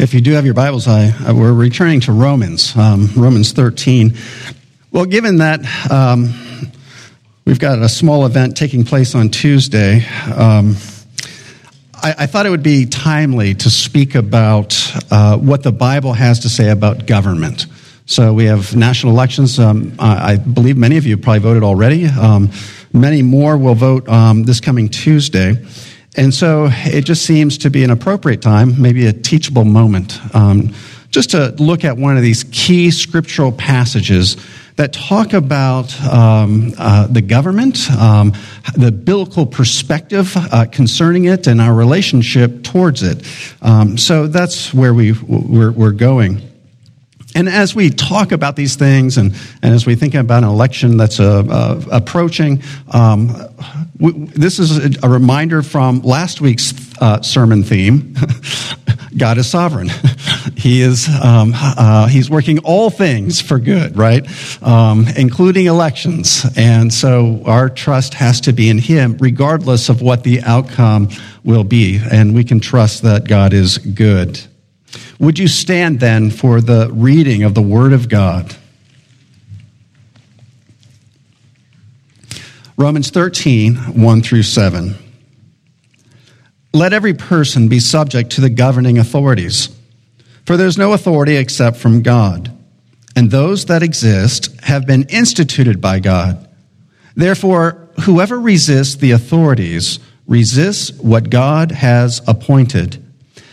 If you do have your Bibles, I, we're returning to Romans, um, Romans 13. Well, given that um, we've got a small event taking place on Tuesday, um, I, I, thought it would be timely to speak about uh, what the Bible has to say about government. So we have national elections. Um, I, I, believe many of you probably voted already. Um, many more will vote um, this coming Tuesday. And so it just seems to be an appropriate time, maybe a teachable moment, um, just to look at one of these key scriptural passages that talk about um, uh, the government, um, the biblical perspective uh, concerning it, and our relationship towards it. Um, so that's where we, we're, we're going. And as we talk about these things and, and as we think about an election that's uh, uh, approaching, um, we, this is a, a, reminder from last week's uh, sermon theme God is sovereign. he is, um, uh, he's working all things for good, right? Um, including elections. And so our trust has to be in Him, regardless of what the outcome will be. And we can trust that God is good. Would you stand then for the reading of the Word of God? Romans 13, 1 through 7. Let every person be subject to the governing authorities, for there's no authority except from God, and those that exist have been instituted by God. Therefore, whoever resists the authorities resists what God has appointed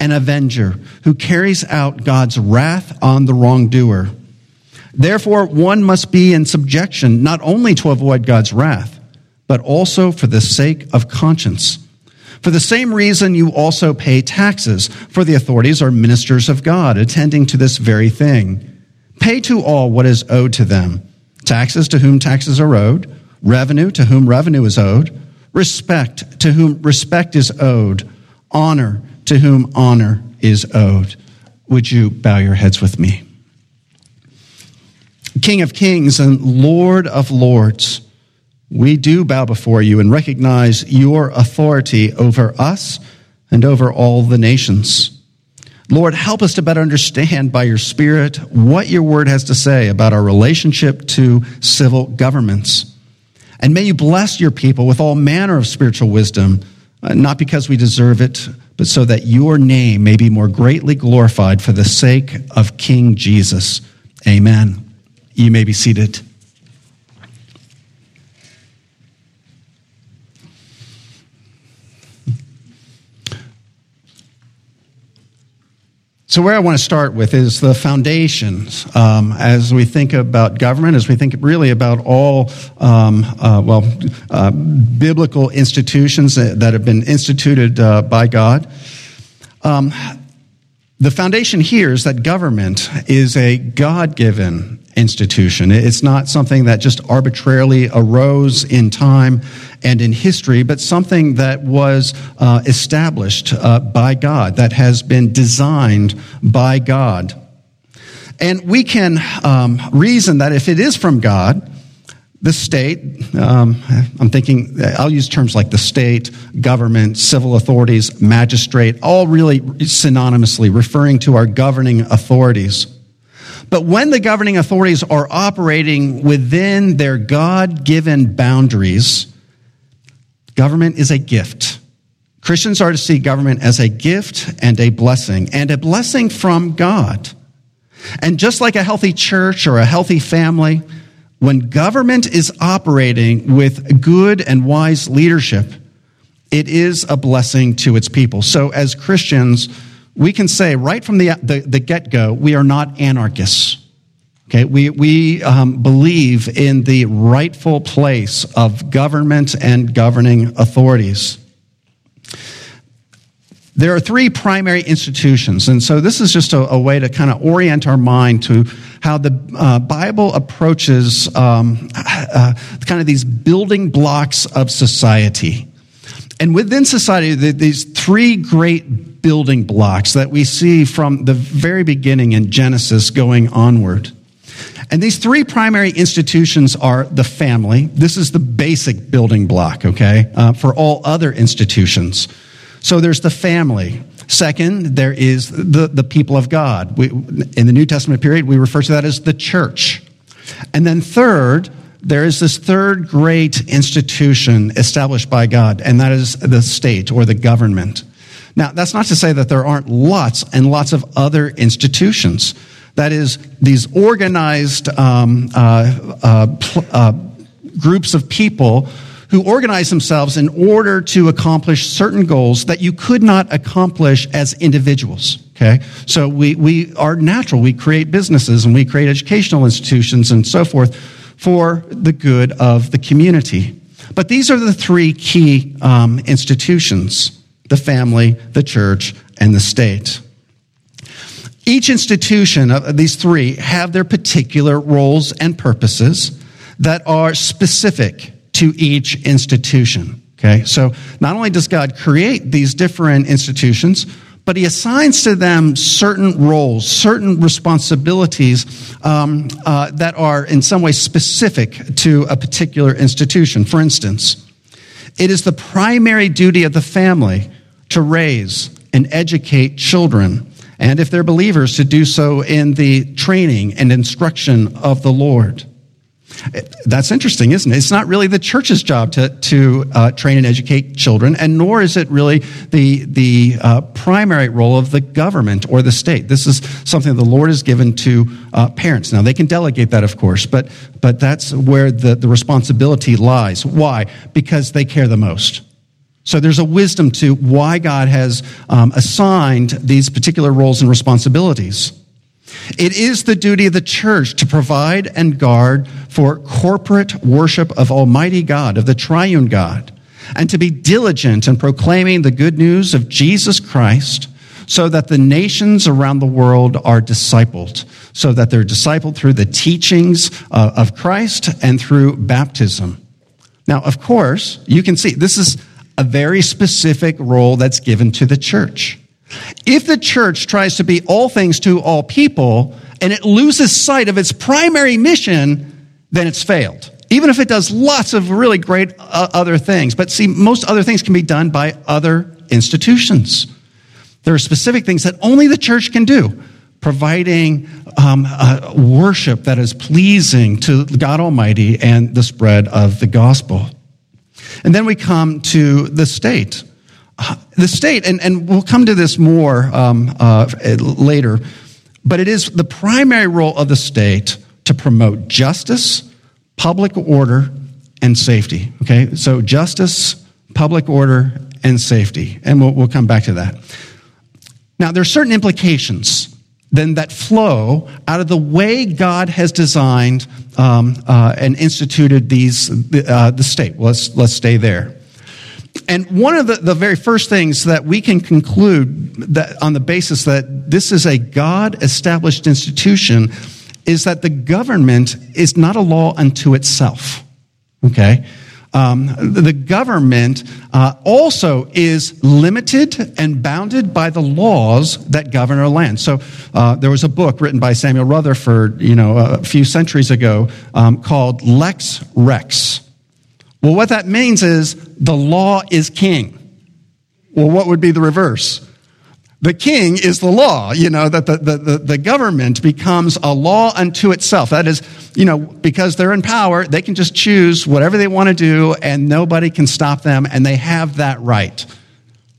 an avenger who carries out God's wrath on the wrongdoer. Therefore, one must be in subjection not only to avoid God's wrath, but also for the sake of conscience. For the same reason, you also pay taxes, for the authorities are ministers of God, attending to this very thing. Pay to all what is owed to them taxes to whom taxes are owed, revenue to whom revenue is owed, respect to whom respect is owed, honor to whom honor is owed. Would you bow your heads with me? King of kings and Lord of lords, we do bow before you and recognize your authority over us and over all the nations. Lord, help us to better understand by your Spirit what your word has to say about our relationship to civil governments. And may you bless your people with all manner of spiritual wisdom, uh, not because we deserve it, but so that your name may be more greatly glorified for the sake of King Jesus. Amen. You may be seated. So, where I want to start with is the foundations. Um, as we think about government, as we think really about all, um, uh, well, uh, biblical institutions that, have been instituted uh, by God. Um, the foundation here is that government is a God given institution. It's not something that just arbitrarily arose in time and in history, but something that was uh, established uh, by God, that has been designed by God. And we can um, reason that if it is from God, the state, um, I'm thinking, I'll use terms like the state, government, civil authorities, magistrate, all really synonymously referring to our governing authorities. But when the governing authorities are operating within their God given boundaries, Government is a gift. Christians are to see government as a gift and a blessing, and a blessing from God. And just like a healthy church or a healthy family, when government is operating with good and wise leadership, it is a blessing to its people. So, as Christians, we can say right from the, the, the get go, we are not anarchists. Okay, we, we um, believe in the rightful place of government and governing authorities. there are three primary institutions. And so this is just a, a way to kind of orient our mind to how the uh, Bible approaches um, uh, kind of these building blocks of society. And within society, these three great building blocks that we see from the very beginning in Genesis going onward. And these three primary institutions are the family. This is the basic building block, okay, uh, for all other institutions. So there's the family. Second, there is the, the people of God. We, in the New Testament period, we refer to that as the church. And then third, there is this third great institution established by God, and that is the state or the government. Now, that's not to say that there aren't lots and lots of other institutions. That is, these organized um, uh, uh, pl- uh, groups of people who organize themselves in order to accomplish certain goals that you could not accomplish as individuals. Okay? So we, we are natural. We create businesses and we create educational institutions and so forth for the good of the community. But these are the three key um, institutions the family, the church, and the state. Each institution of these three have their particular roles and purposes that are specific to each institution. Okay, so not only does God create these different institutions, but He assigns to them certain roles, certain responsibilities um, uh, that are in some way specific to a particular institution. For instance, it is the primary duty of the family to raise and educate children, and if they're believers, to do so in the training and instruction of the Lord. That's interesting, isn't it? It's not really the church's job to, to uh, train and educate children, and nor is it really the, the uh, primary role of the government or the state. This is something the Lord has given to uh, parents. Now, they can delegate that, of course, but, but that's where the, the responsibility lies. Why? Because they care the most. So there's a wisdom to why God has um, assigned these particular roles and responsibilities. It is the duty of the church to provide and guard for corporate worship of Almighty God, of the triune God, and to be diligent in proclaiming the good news of Jesus Christ so that the nations around the world are discipled, so that they're discipled through the teachings uh, of Christ and through baptism. Now, of course, you can see this is a very specific role that's given to the church. If the church tries to be all things to all people and it loses sight of its primary mission, then it's failed. Even if it does lots of really great uh, other things. But see, most other things can be done by other institutions. There are specific things that only the church can do, providing um, uh, worship that is pleasing to God Almighty and the spread of the gospel. And then we come to the state the state, and, and we'll come to this more um, uh, later, but it is the primary role of the state to promote justice, public order, and safety. Okay, so justice, public order, and safety. And we'll, we'll come back to that. Now, there are certain implications then that flow out of the way God has designed um, uh, and instituted these uh, the state. Let's let's stay there. And one of the, the very first things that we can conclude that on the basis that this is a God established institution is that the government is not a law unto itself. Okay? Um, the government uh, also is limited and bounded by the laws that govern our land. So uh, there was a book written by Samuel Rutherford, you know, a few centuries ago, um, called Lex Rex. Well, what that means is the law is king. Well, what would be the reverse? The king is the law, you know, that the, the, the, government becomes a law unto itself. That is, you know, because they're in power, they can just choose whatever they want to do and nobody can stop them and they have that right.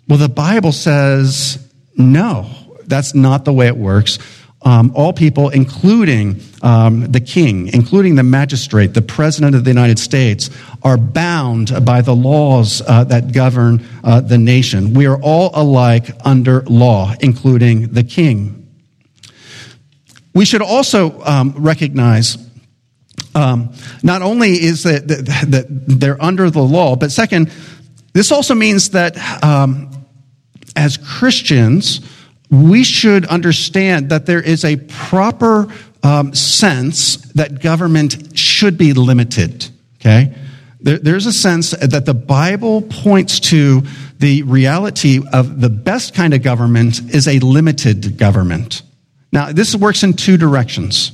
Well, the Bible says no, that's not the way it works um, all people, including um, the king, including the magistrate, the president of the United States, are bound by the laws uh, that govern uh, the nation. We are all alike under law, including the king. We should also um, recognize um, not only is that, that, that, they're under the law, but second, this also means that um, as Christians, we should understand that there is a proper um, sense that government should be limited. Okay? There, there's a sense that the Bible points to the reality of the best kind of government is a limited government. Now, this works in two directions.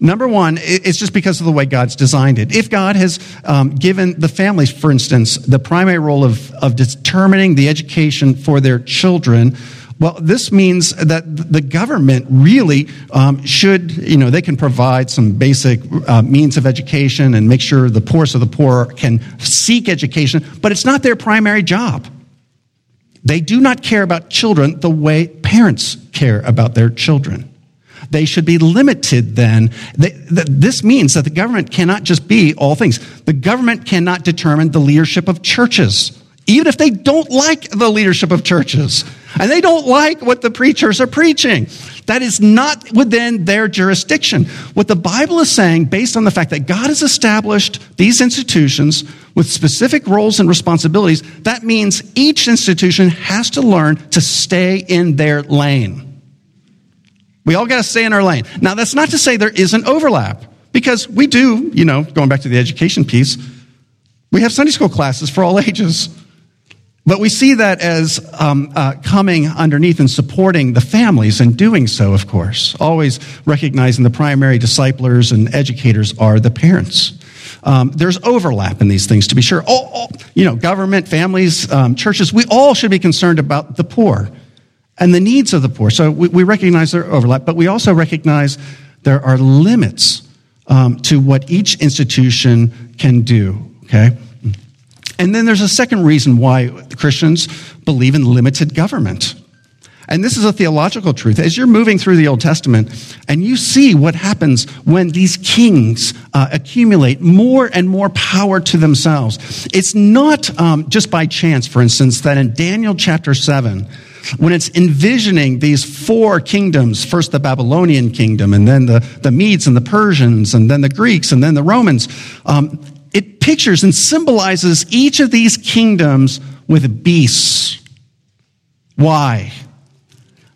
Number one, it's just because of the way God's designed it. If God has um, given the families, for instance, the primary role of, of determining the education for their children, well, this means that the government really um, should, you know, they can provide some basic uh, means of education and make sure the poorest of the poor can seek education, but it's not their primary job. They do not care about children the way parents care about their children. They should be limited then. This means that the government cannot just be all things. The government cannot determine the leadership of churches even if they don't like the leadership of churches and they don't like what the preachers are preaching. That is not within their jurisdiction. What the Bible is saying, based on the fact that God has established these institutions with specific roles and responsibilities, that means each institution has to learn to stay in their lane. We all got to stay in our lane. Now, that's not to say there isn't overlap, because we do, you know, going back to the education piece, we have Sunday school classes for all ages. But we see that as um, uh, coming underneath and supporting the families and doing so, of course, always recognizing the primary disciplers and educators are the parents. Um, there's overlap in these things, to be sure. All, all you know, government, families, um, churches, we all should be concerned about the poor and the needs of the poor. So we, we recognize their overlap, but we also recognize there are limits um, to what each institution can do. Okay. And then there's a second reason why Christians believe in limited government. And this is a theological truth. As you're moving through the Old Testament and you see what happens when these kings uh, accumulate more and more power to themselves, it's not um, just by chance, for instance, that in Daniel chapter 7, when it's envisioning these four kingdoms first the Babylonian kingdom, and then the, the Medes and the Persians, and then the Greeks, and then the Romans um, it pictures and symbolizes each of these kingdoms with beasts. Why?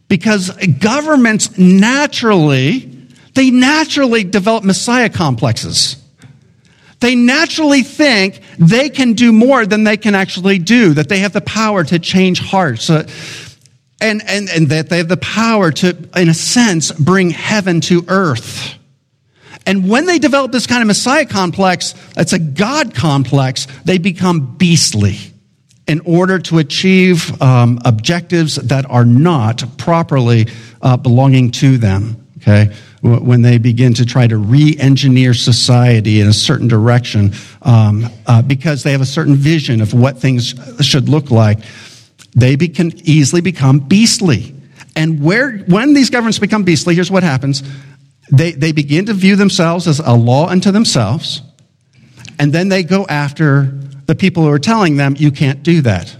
Because governments naturally, they naturally develop messiah complexes. They naturally think they can do more than they can actually do, that they have the power to change hearts, uh, and, and, and that they have the power to, in a sense, bring heaven to earth. And when they develop this kind of Messiah complex, it's a God complex, they become beastly in order to achieve um, objectives that are not properly uh, belonging to them. Okay? When they begin to try to re engineer society in a certain direction um, uh, because they have a certain vision of what things should look like, they be- can easily become beastly. And where, when these governments become beastly, here's what happens they, they begin to view themselves as a law unto themselves, and then they go after the people who are telling them, you can't do that.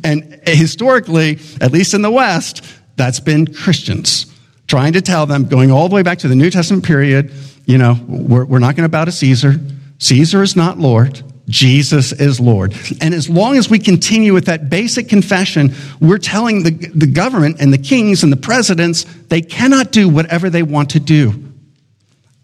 and historically, at least in the West, that's been Christians trying to tell them, going all the way back to the New Testament period, you know, we're, we're not going to bow to Caesar. Caesar is not Lord. Jesus is Lord. And as long as we continue with that basic confession, we're telling the, the government and the kings and the presidents they cannot do whatever they want to do.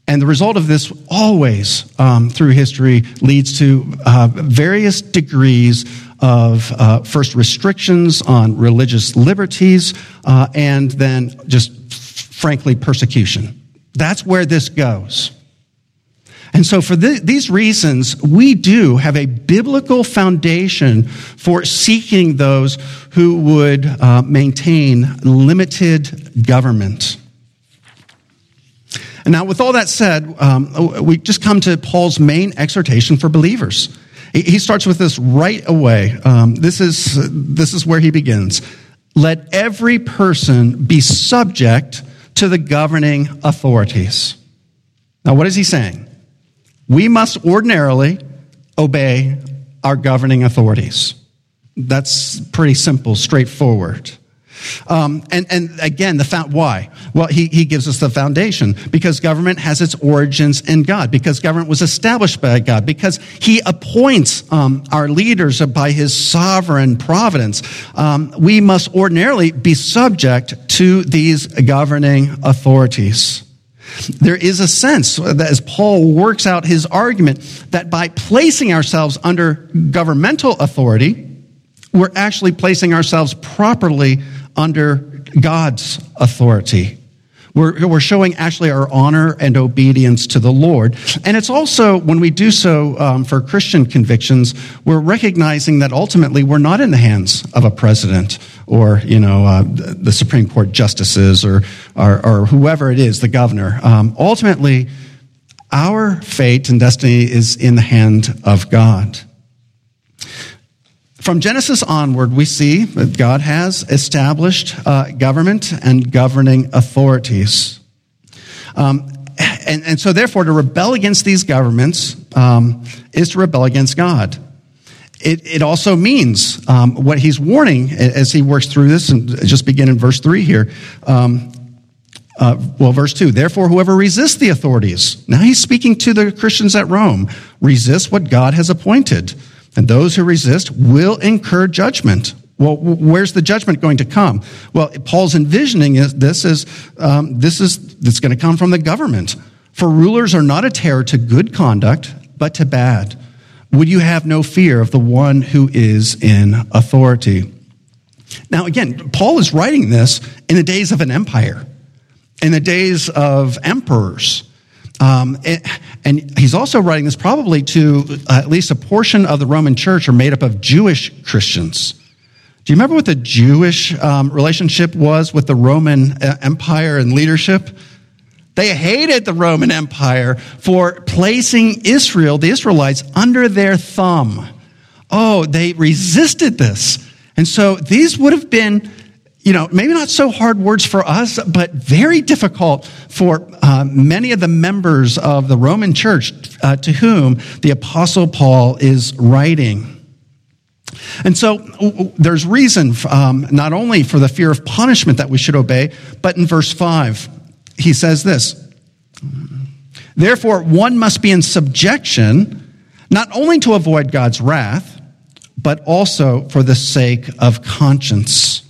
And the result of this always um, through history leads to uh, various degrees of uh, first restrictions on religious liberties uh, and then just frankly persecution. That's where this goes. And so, for th- these reasons, we do have a biblical foundation for seeking those who would uh, maintain limited government. And now, with all that said, um, we just come to Paul's main exhortation for believers. He starts with this right away. Um, this, is, this is where he begins. Let every person be subject to the governing authorities. Now, what is he saying? We must ordinarily obey our governing authorities. That's pretty simple, straightforward. Um, and, and again, the fa- why? Well, he, he gives us the foundation because government has its origins in God, because government was established by God, because he appoints um, our leaders by his sovereign providence. Um, we must ordinarily be subject to these governing authorities. There is a sense that as Paul works out his argument that by placing ourselves under governmental authority, we're actually placing ourselves properly under God's authority. We're, we're showing actually our honor and obedience to the Lord. And it's also, when we do so um, for Christian convictions, we're recognizing that ultimately we're not in the hands of a president or, you know, uh, the Supreme Court justices or, or, or whoever it is, the governor. Um, ultimately, our fate and destiny is in the hand of God. From Genesis onward, we see that God has established uh, government and governing authorities. Um, and, and, so, therefore, to rebel against these governments um, is to rebel against God. It, it also means um, what he's warning as he works through this, and just begin in verse 3 here. Um, uh, well, verse 2 Therefore, whoever resists the authorities, now he's speaking to the Christians at Rome, resist what God has appointed and those who resist will incur judgment. Well, where's the judgment going to come? Well, Paul's envisioning is, this is um, this is this going to come from the government. For rulers are not a terror to good conduct, but to bad. Would you have no fear of the one who is in authority? Now, again, Paul is writing this in the days of an empire, in the days of emperors. Um, and, he's also writing this probably to uh, at least a portion of the Roman church are made up of Jewish Christians. Do you remember what the Jewish um, relationship was with the Roman uh, Empire and leadership? They hated the Roman Empire for placing Israel, the Israelites, under their thumb. Oh, they resisted this. And so these would have been you know, maybe not so hard words for us, but very difficult for uh, many of the members of the Roman church uh, to whom the Apostle Paul is writing. And so there's reason um, not only for the fear of punishment that we should obey, but in verse 5, he says this Therefore, one must be in subjection, not only to avoid God's wrath, but also for the sake of conscience.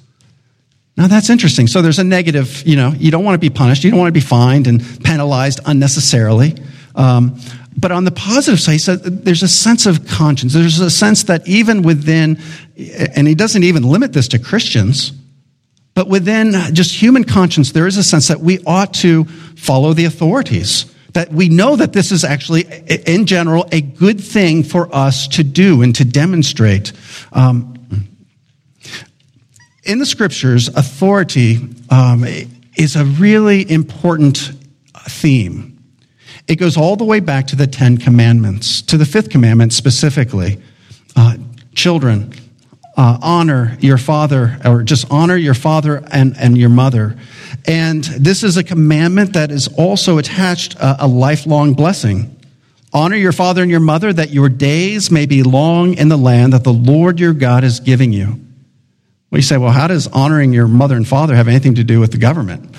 Now that's interesting. So there's a negative, you know, you don't want to be punished. You don't want to be fined and penalized unnecessarily. Um, but on the positive side, he there's a sense of conscience. There's a sense that even within, and he doesn't even limit this to Christians, but within just human conscience, there is a sense that we ought to follow the authorities. That we know that this is actually, in general, a good thing for us to do and to demonstrate. Um, in the scriptures, authority um, is a really important theme. It goes all the way back to the Ten Commandments, to the fifth commandment specifically. Uh, children, uh, honor your father, or just honor your father and, and your mother. And this is a commandment that is also attached a, uh, a lifelong blessing. Honor your father and your mother that your days may be long in the land that the Lord your God is giving you. You say, well, how does honoring your mother and father have anything to do with the government?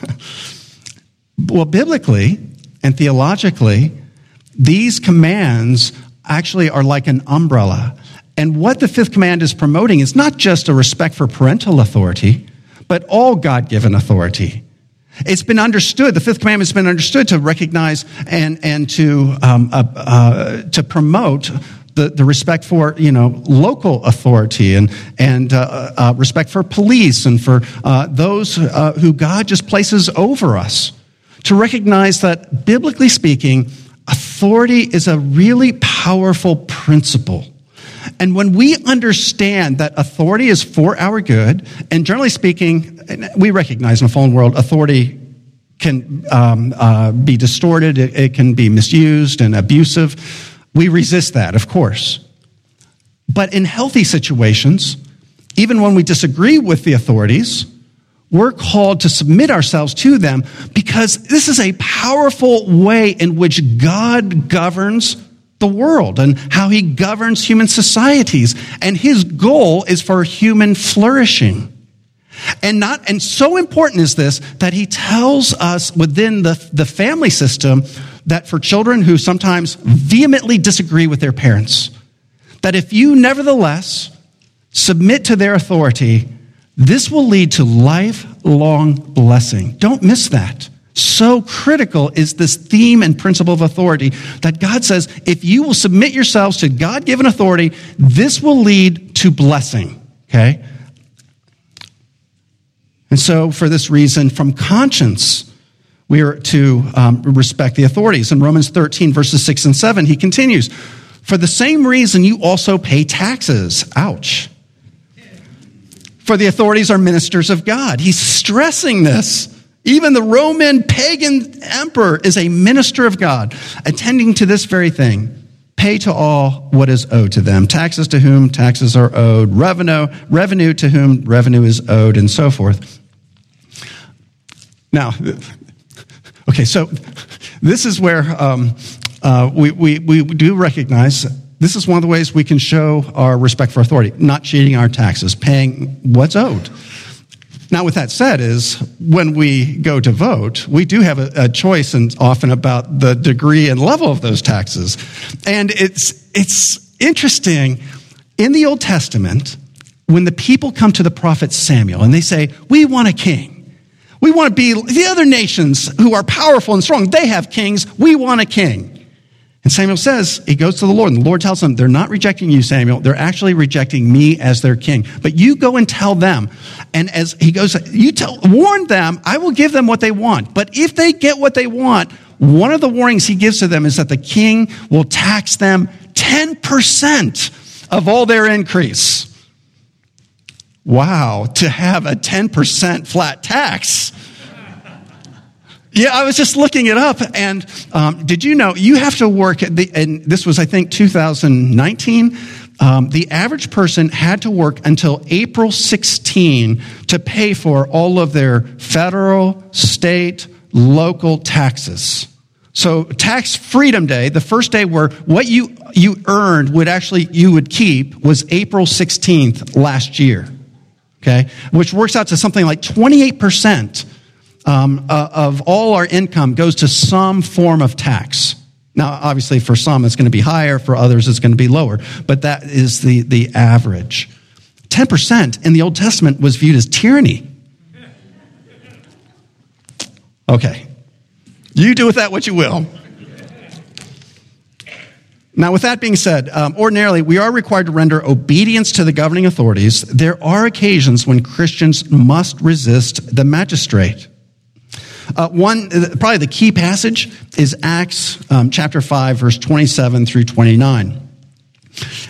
well, biblically and theologically, these commands actually are like an umbrella. And what the fifth command is promoting is not just a respect for parental authority, but all God given authority. It's been understood, the fifth commandment has been understood to recognize and, and to, um, uh, uh, to promote the, the respect for you know local authority and and uh, uh, respect for police and for uh, those uh, who God just places over us. To recognize that biblically speaking, authority is a really powerful principle. And when we understand that authority is for our good, and generally speaking, we recognize in a fallen world, authority can um, uh, be distorted, it, it can be misused and abusive. We resist that, of course. But in healthy situations, even when we disagree with the authorities, we're called to submit ourselves to them because this is a powerful way in which God governs the world and how he governs human societies. And his goal is for human flourishing. And not, and so important is this that he tells us within the, the family system that for children who sometimes vehemently disagree with their parents, that if you nevertheless submit to their authority, this will lead to lifelong blessing. Don't miss that. So critical is this theme and principle of authority that God says if you will submit yourselves to God given authority, this will lead to blessing. Okay? And so, for this reason, from conscience, we are to um, respect the authorities. In Romans 13, verses 6 and 7, he continues For the same reason, you also pay taxes. Ouch. For the authorities are ministers of God. He's stressing this. Even the Roman pagan emperor is a minister of God, attending to this very thing. Pay to all what is owed to them. Taxes to whom taxes are owed. Revenue, revenue to whom revenue is owed, and so forth. Now, okay, so this is where um, uh, we, we, we do recognize this is one of the ways we can show our respect for authority, not cheating our taxes, paying what's owed. Now, with that said, is when we go to vote, we do have a, a, choice and often about the degree and level of those taxes. And it's, it's interesting in the Old Testament, when the people come to the prophet Samuel and they say, We want a king. We want to be the other nations who are powerful and strong. They have kings. We want a king. And Samuel says, he goes to the Lord, and the Lord tells him, They're not rejecting you, Samuel. They're actually rejecting me as their king. But you go and tell them. And as he goes, you tell, warn them, I will give them what they want. But if they get what they want, one of the warnings he gives to them is that the king will tax them 10% of all their increase. Wow, to have a 10% flat tax yeah, I was just looking it up, and um, did you know you have to work at the? And this was, I think, 2019. Um, the average person had to work until April 16 to pay for all of their federal, state, local taxes. So tax freedom day, the first day where what you, you earned would actually, you would keep was April 16th last year. Okay. Which works out to something like 28% um, uh, of all our income goes to some form of tax. Now, obviously, for some it's going to be higher, for others it's going to be lower, but that is the, the average. 10% in the Old Testament was viewed as tyranny. Okay. You do with that what you will. Now, with that being said, um, ordinarily we are required to render obedience to the governing authorities. There are occasions when Christians must resist the magistrate. Uh, one, uh, probably the key passage is Acts um, chapter 5, verse 27 through 29.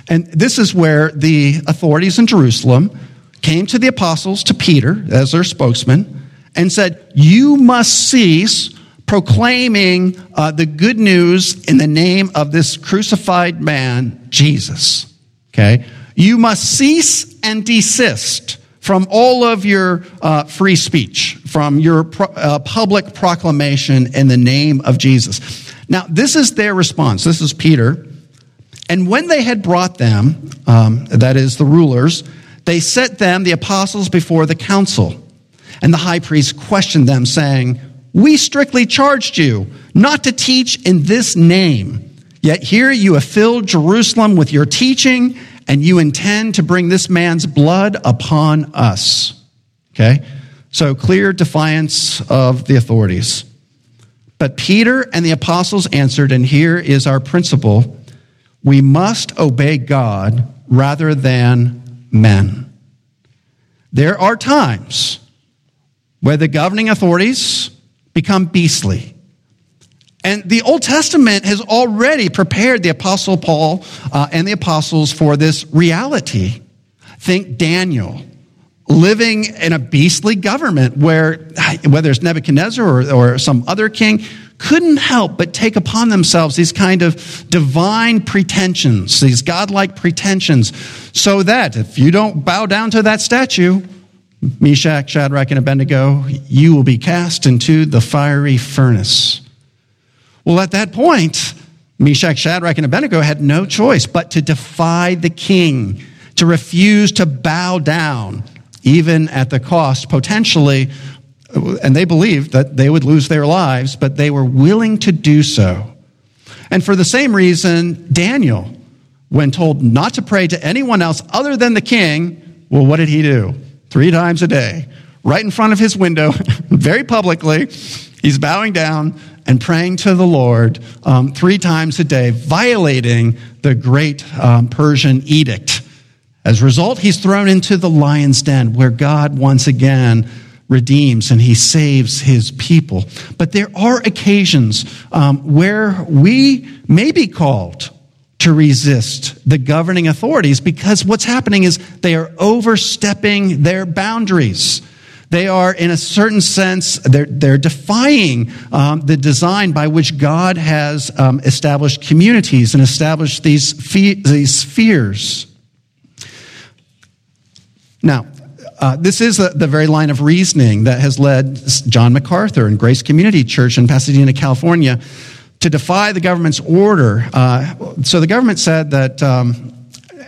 And this is where the authorities in Jerusalem came to the apostles, to Peter as their spokesman, and said, You must cease proclaiming uh, the good news in the name of this crucified man, Jesus. Okay? You must cease and desist from all of your uh, free speech, from your pro- uh, public proclamation in the name of Jesus. Now, this is their response. This is Peter. And when they had brought them, um, that is the rulers, they set them, the apostles, before the council. And the high priest questioned them, saying, We strictly charged you not to teach in this name. Yet here you have filled Jerusalem with your teaching and you intend to bring this man's blood upon us. Okay? So clear defiance of the authorities. But Peter and the apostles answered, and here is our principle we must obey God rather than men. There are times where the governing authorities become beastly and the Old Testament has already prepared the Apostle Paul uh, and the apostles for this reality. Think Daniel living in a beastly government where, whether it's Nebuchadnezzar or, or some other king, couldn't help but take upon themselves these kind of divine pretensions, these godlike pretensions, so that if you don't bow down to that statue, Meshach, Shadrach, and Abednego, you will be cast into the fiery furnace. Well, at that point, Meshach, Shadrach, and Abednego had no choice but to defy the king, to refuse to bow down, even at the cost potentially, and they believed that they would lose their lives, but they were willing to do so. And for the same reason, Daniel, when told not to pray to anyone else other than the king, well, what did he do? Three times a day, right in front of his window, very publicly, he's bowing down and praying to the Lord um, three times a day, violating the great um, Persian edict. As a result, he's thrown into the lion's den where God once again redeems and he saves his people. But there are occasions um, where we may be called to resist the governing authorities because what's happening is they are overstepping their boundaries. They are, in a certain sense, they're, they're defying um, the design by which God has um, established communities and established these, fe- these spheres. Now, uh, this is the, the, very line of reasoning that has led John MacArthur and Grace Community Church in Pasadena, California, to defy the government's order. Uh, so the government said that, um,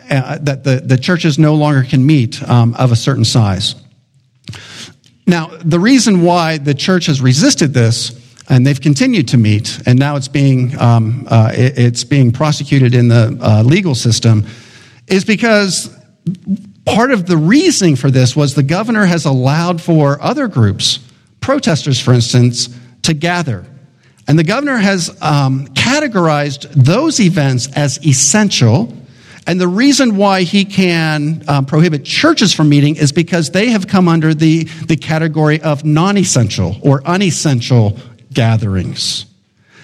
uh, that the, the churches no longer can meet um, of a certain size. Now, the reason why the church has resisted this, and they've continued to meet, and now it's being, um, uh, it, it's being prosecuted in the uh, legal system, is because part of the reasoning for this was the governor has allowed for other groups, protesters, for instance, to gather. And the governor has um, categorized those events as essential and the reason why he can um, prohibit churches from meeting is because they have come under the, the category of non essential or unessential gatherings.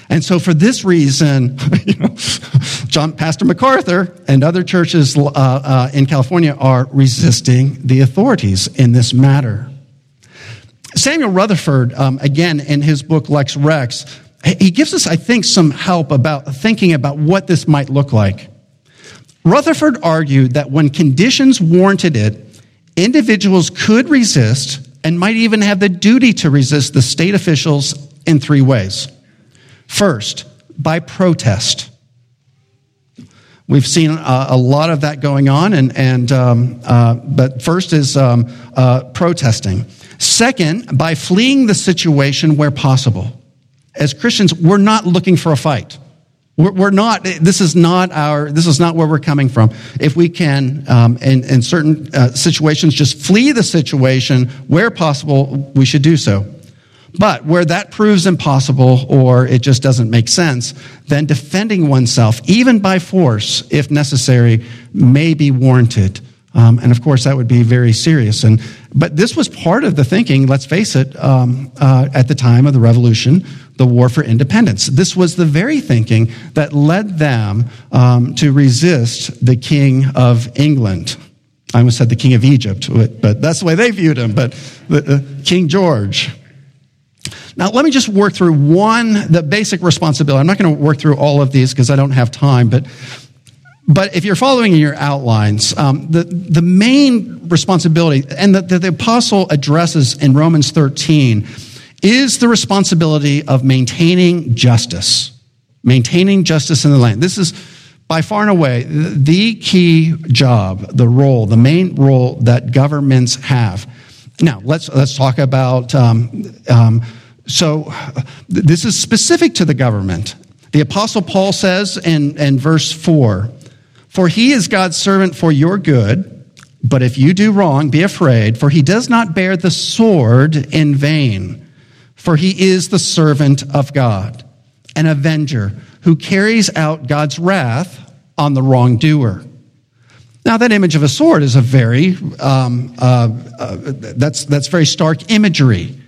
And so, for this reason, John, Pastor MacArthur and other churches uh, uh, in California are resisting the authorities in this matter. Samuel Rutherford, um, again, in his book Lex Rex, he gives us, I think, some help about thinking about what this might look like. Rutherford argued that when conditions warranted it, individuals could resist and might even have the duty to resist the state officials in three ways. First, by protest. We've seen uh, a lot of that going on, and, and um, uh, but first is um, uh, protesting. Second, by fleeing the situation where possible. As Christians, we're not looking for a fight. We're not, this is not our, this is not where we're coming from. If we can, um, in, in certain uh, situations, just flee the situation where possible, we should do so. But where that proves impossible or it just doesn't make sense, then defending oneself, even by force, if necessary, may be warranted. Um, and of course, that would be very serious. And, but this was part of the thinking, let's face it, um, uh, at the time of the revolution the war for independence. This was the very thinking that led them um, to resist the king of England. I almost said the king of Egypt, but that's the way they viewed him, but the, uh, King George. Now, let me just work through one, the basic responsibility. I'm not going to work through all of these because I don't have time, but, but if you're following in your outlines, um, the, the main responsibility, and that the, the apostle addresses in Romans 13, is the responsibility of maintaining justice. Maintaining justice in the land. This is by far and away the key job, the role, the main role that governments have. Now, let's, let's talk about. Um, um, so, this is specific to the government. The Apostle Paul says in, in verse 4 For he is God's servant for your good, but if you do wrong, be afraid, for he does not bear the sword in vain for he is the servant of God, an avenger who carries out God's wrath on the wrongdoer. Now, that image of a sword is a very, um, uh, uh, that's, that's very stark imagery.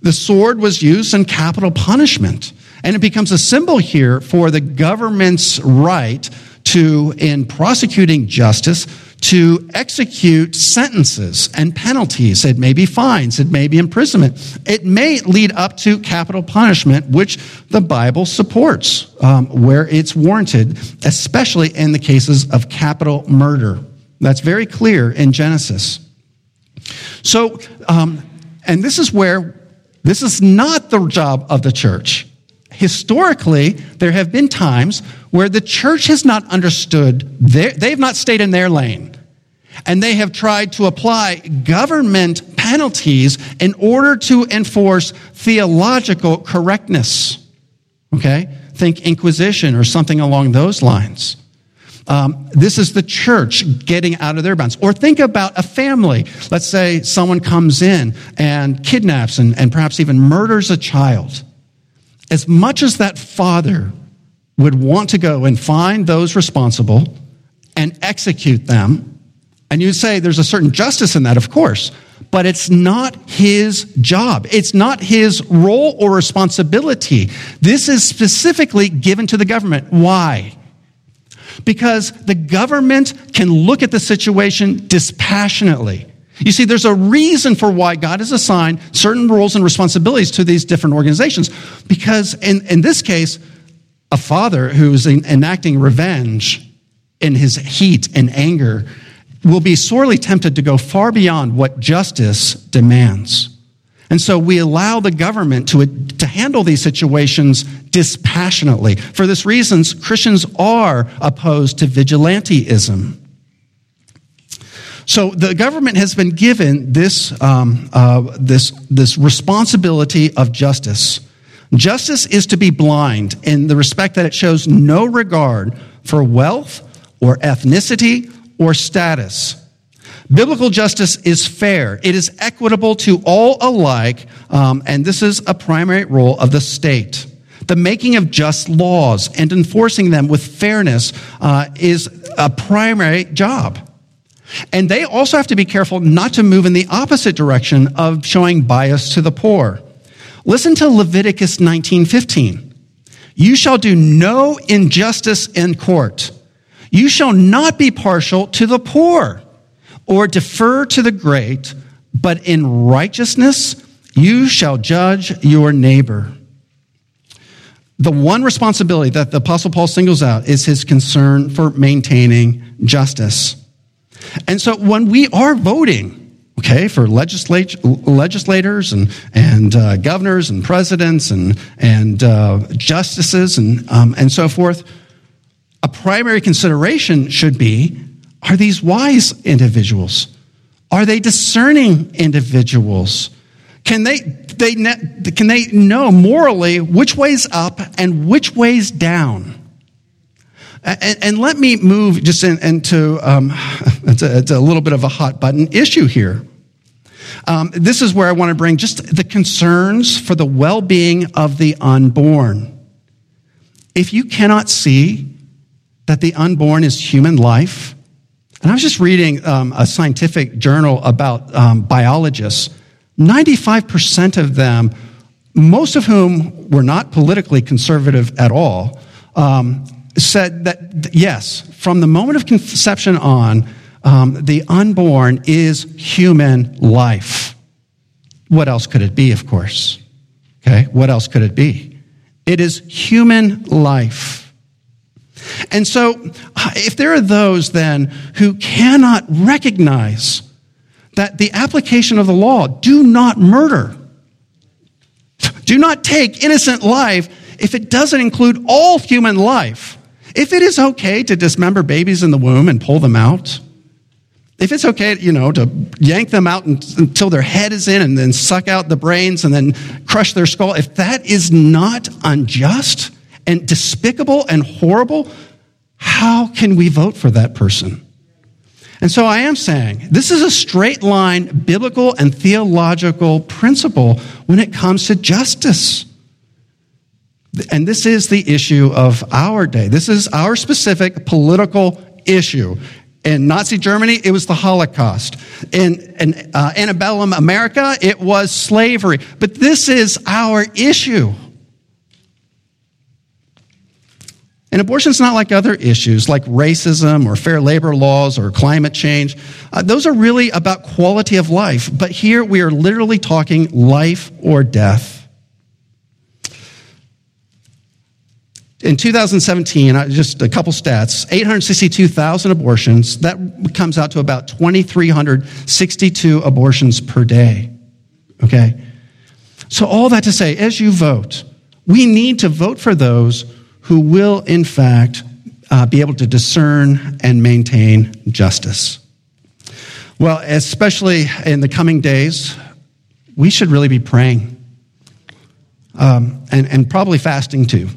The sword was used in capital punishment, and it becomes a symbol here for the government's right to, in prosecuting justice, to execute sentences and penalties. It may be fines, it may be imprisonment, it may lead up to capital punishment, which the Bible supports um, where it's warranted, especially in the cases of capital murder. That's very clear in Genesis. So, um, and this is where this is not the job of the church. Historically, there have been times where the church has not understood, their, they've not stayed in their lane. And they have tried to apply government penalties in order to enforce theological correctness. Okay? Think Inquisition or something along those lines. Um, this is the church getting out of their bounds. Or think about a family. Let's say someone comes in and kidnaps and, and perhaps even murders a child. As much as that father would want to go and find those responsible and execute them, and you'd say there's a certain justice in that, of course, but it's not his job. It's not his role or responsibility. This is specifically given to the government. Why? Because the government can look at the situation dispassionately. You see, there's a reason for why God has assigned certain roles and responsibilities to these different organizations. Because in, in this case, a father who's enacting revenge in his heat and anger will be sorely tempted to go far beyond what justice demands. And so we allow the government to, to handle these situations dispassionately. For this reason, Christians are opposed to vigilanteism. So the government has been given this, um, uh, this, this responsibility of justice. Justice is to be blind in the respect that it shows no regard for wealth or ethnicity or status. Biblical justice is fair. It is equitable to all alike, um, and this is a primary role of the state. The making of just laws and enforcing them with fairness uh, is a primary job. And they also have to be careful not to move in the opposite direction of showing bias to the poor. Listen to Leviticus 19:15. You shall do no injustice in court. You shall not be partial to the poor or defer to the great, but in righteousness you shall judge your neighbor. The one responsibility that the Apostle Paul singles out is his concern for maintaining justice. And so when we are voting, okay, for legislators and, and uh, governors and presidents and, and uh, justices and, um, and so forth, a primary consideration should be are these wise individuals? Are they discerning individuals? Can they, they, can they know morally which way's up and which way's down? And, and let me move just in, into um, it's, a, it's, a, little bit of a hot button issue here. Um, this is where I want to bring just the concerns for the well being of the unborn. If you cannot see that the unborn is human life, and I was just reading um, a scientific journal about um, biologists. 95% of them, most of whom were not politically conservative at all, um, said that yes, from the moment of conception on, um, the unborn is human life. What else could it be, of course? Okay, what else could it be? It is human life. And so, if there are those then who cannot recognize that the application of the law, do not murder, do not take innocent life if it doesn't include all human life. If it is okay to dismember babies in the womb and pull them out, if it's okay, you know, to yank them out until their head is in and then suck out the brains and then crush their skull, if that is not unjust and despicable and horrible, how can we vote for that person? And so I am saying this is a straight line biblical and theological principle when it comes to justice. And this is the issue of our day. This is our specific political issue. In Nazi Germany, it was the Holocaust. In, in uh, antebellum America, it was slavery. But this is our issue. And abortion is not like other issues like racism or fair labor laws or climate change. Uh, those are really about quality of life. But here we are literally talking life or death. In 2017, uh, just a couple stats 862,000 abortions. That comes out to about 2,362 abortions per day. Okay? So, all that to say, as you vote, we need to vote for those who will, in fact, uh, be able to discern and maintain justice. Well, especially in the coming days, we should really be praying um, and, and probably fasting too.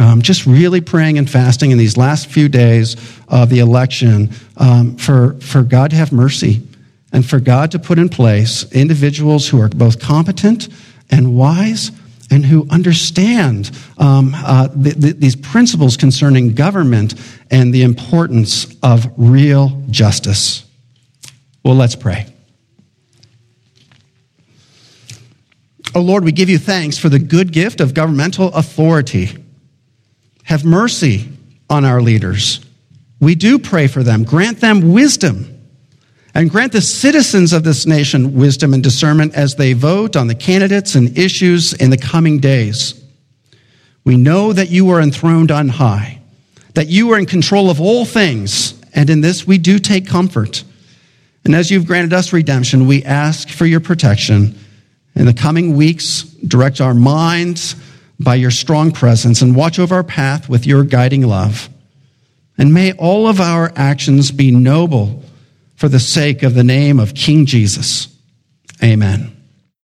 Um, just really praying and fasting in these last few days of the election um, for, for God to have mercy and for God to put in place individuals who are both competent and wise and who understand um, uh, the, the, these principles concerning government and the importance of real justice. Well, let's pray. Oh Lord, we give you thanks for the good gift of governmental authority. Have mercy on our leaders. We do pray for them. Grant them wisdom. And grant the citizens of this nation wisdom and discernment as they vote on the candidates and issues in the coming days. We know that you are enthroned on high, that you are in control of all things, and in this we do take comfort. And as you've granted us redemption, we ask for your protection. In the coming weeks, direct our minds by your strong presence and watch over our path with your guiding love. And may all of our actions be noble for the sake of the name of King Jesus. Amen.